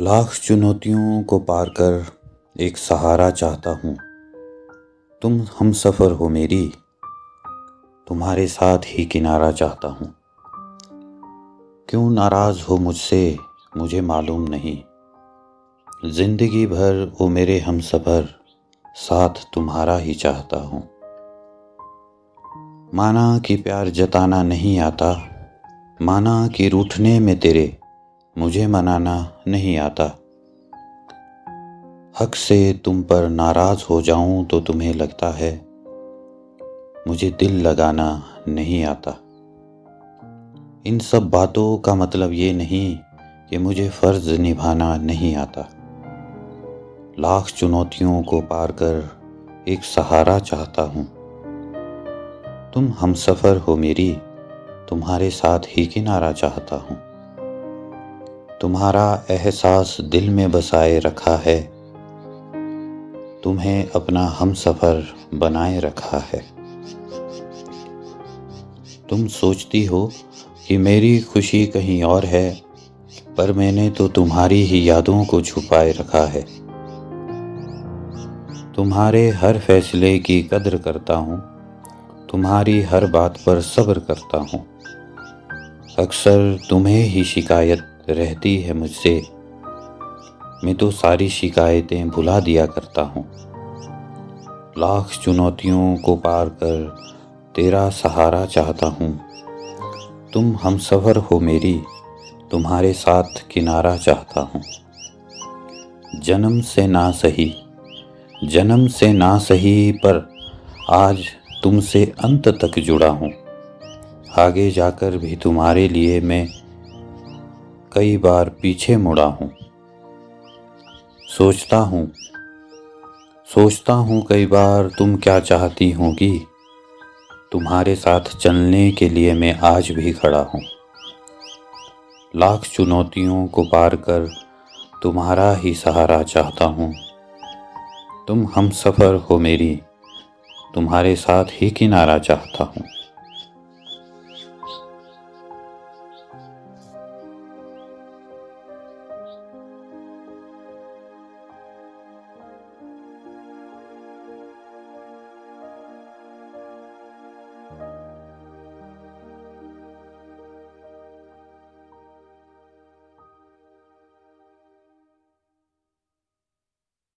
लाख चुनौतियों को पार कर एक सहारा चाहता हूँ। तुम हम सफ़र हो मेरी, तुम्हारे साथ ही किनारा चाहता हूँ। क्यों नाराज़ हो मुझसे, मुझे मालूम नहीं। ज़िंदगी भर वो मेरे हम सफ़र, साथ तुम्हारा ही चाहता हूँ। माना कि प्यार जताना नहीं आता, माना कि रूठने में तेरे मुझे मनाना नहीं आता। हक से तुम पर नाराज़ हो जाऊँ तो तुम्हें लगता है, मुझे दिल लगाना नहीं आता। इन सब बातों का मतलब ये नहीं कि मुझे फ़र्ज़ निभाना नहीं आता। लाख चुनौतियों को पार कर एक सहारा चाहता हूँ। तुम हम सफ़र हो मेरी, तुम्हारे साथ ही किनारा चाहता हूँ। तुम्हारा एहसास दिल में बसाए रखा है। तुम्हें अपना हम सफ़र बनाए रखा है। तुम सोचती हो कि मेरी खुशी कहीं और है, पर मैंने तो तुम्हारी ही यादों को छुपाए रखा है। तुम्हारे हर फैसले की कदर करता हूँ, तुम्हारी हर बात पर सब्र करता हूँ। अक्सर तुम्हें ही शिकायत रहती है मुझसे। मैं तो सारी शिकायतें भुला दिया करता हूँ। लाख चुनौतियों को पार कर तेरा सहारा चाहता हूँ। तुम हम सफ़र हो मेरी, तुम्हारे साथ किनारा चाहता हूँ। जन्म से ना सही, जन्म से ना सही पर आज तुमसे अंत तक जुड़ा हूँ। आगे जाकर भी तुम्हारे लिए मैं कई बार पीछे मुड़ा हूँ। सोचता हूँ सोचता हूँ कई बार तुम क्या चाहती होगी। तुम्हारे साथ चलने के लिए मैं आज भी खड़ा हूँ। लाख चुनौतियों को पार कर तुम्हारा ही सहारा चाहता हूँ। तुम हम सफ़र हो मेरी, तुम्हारे साथ ही किनारा चाहता हूँ।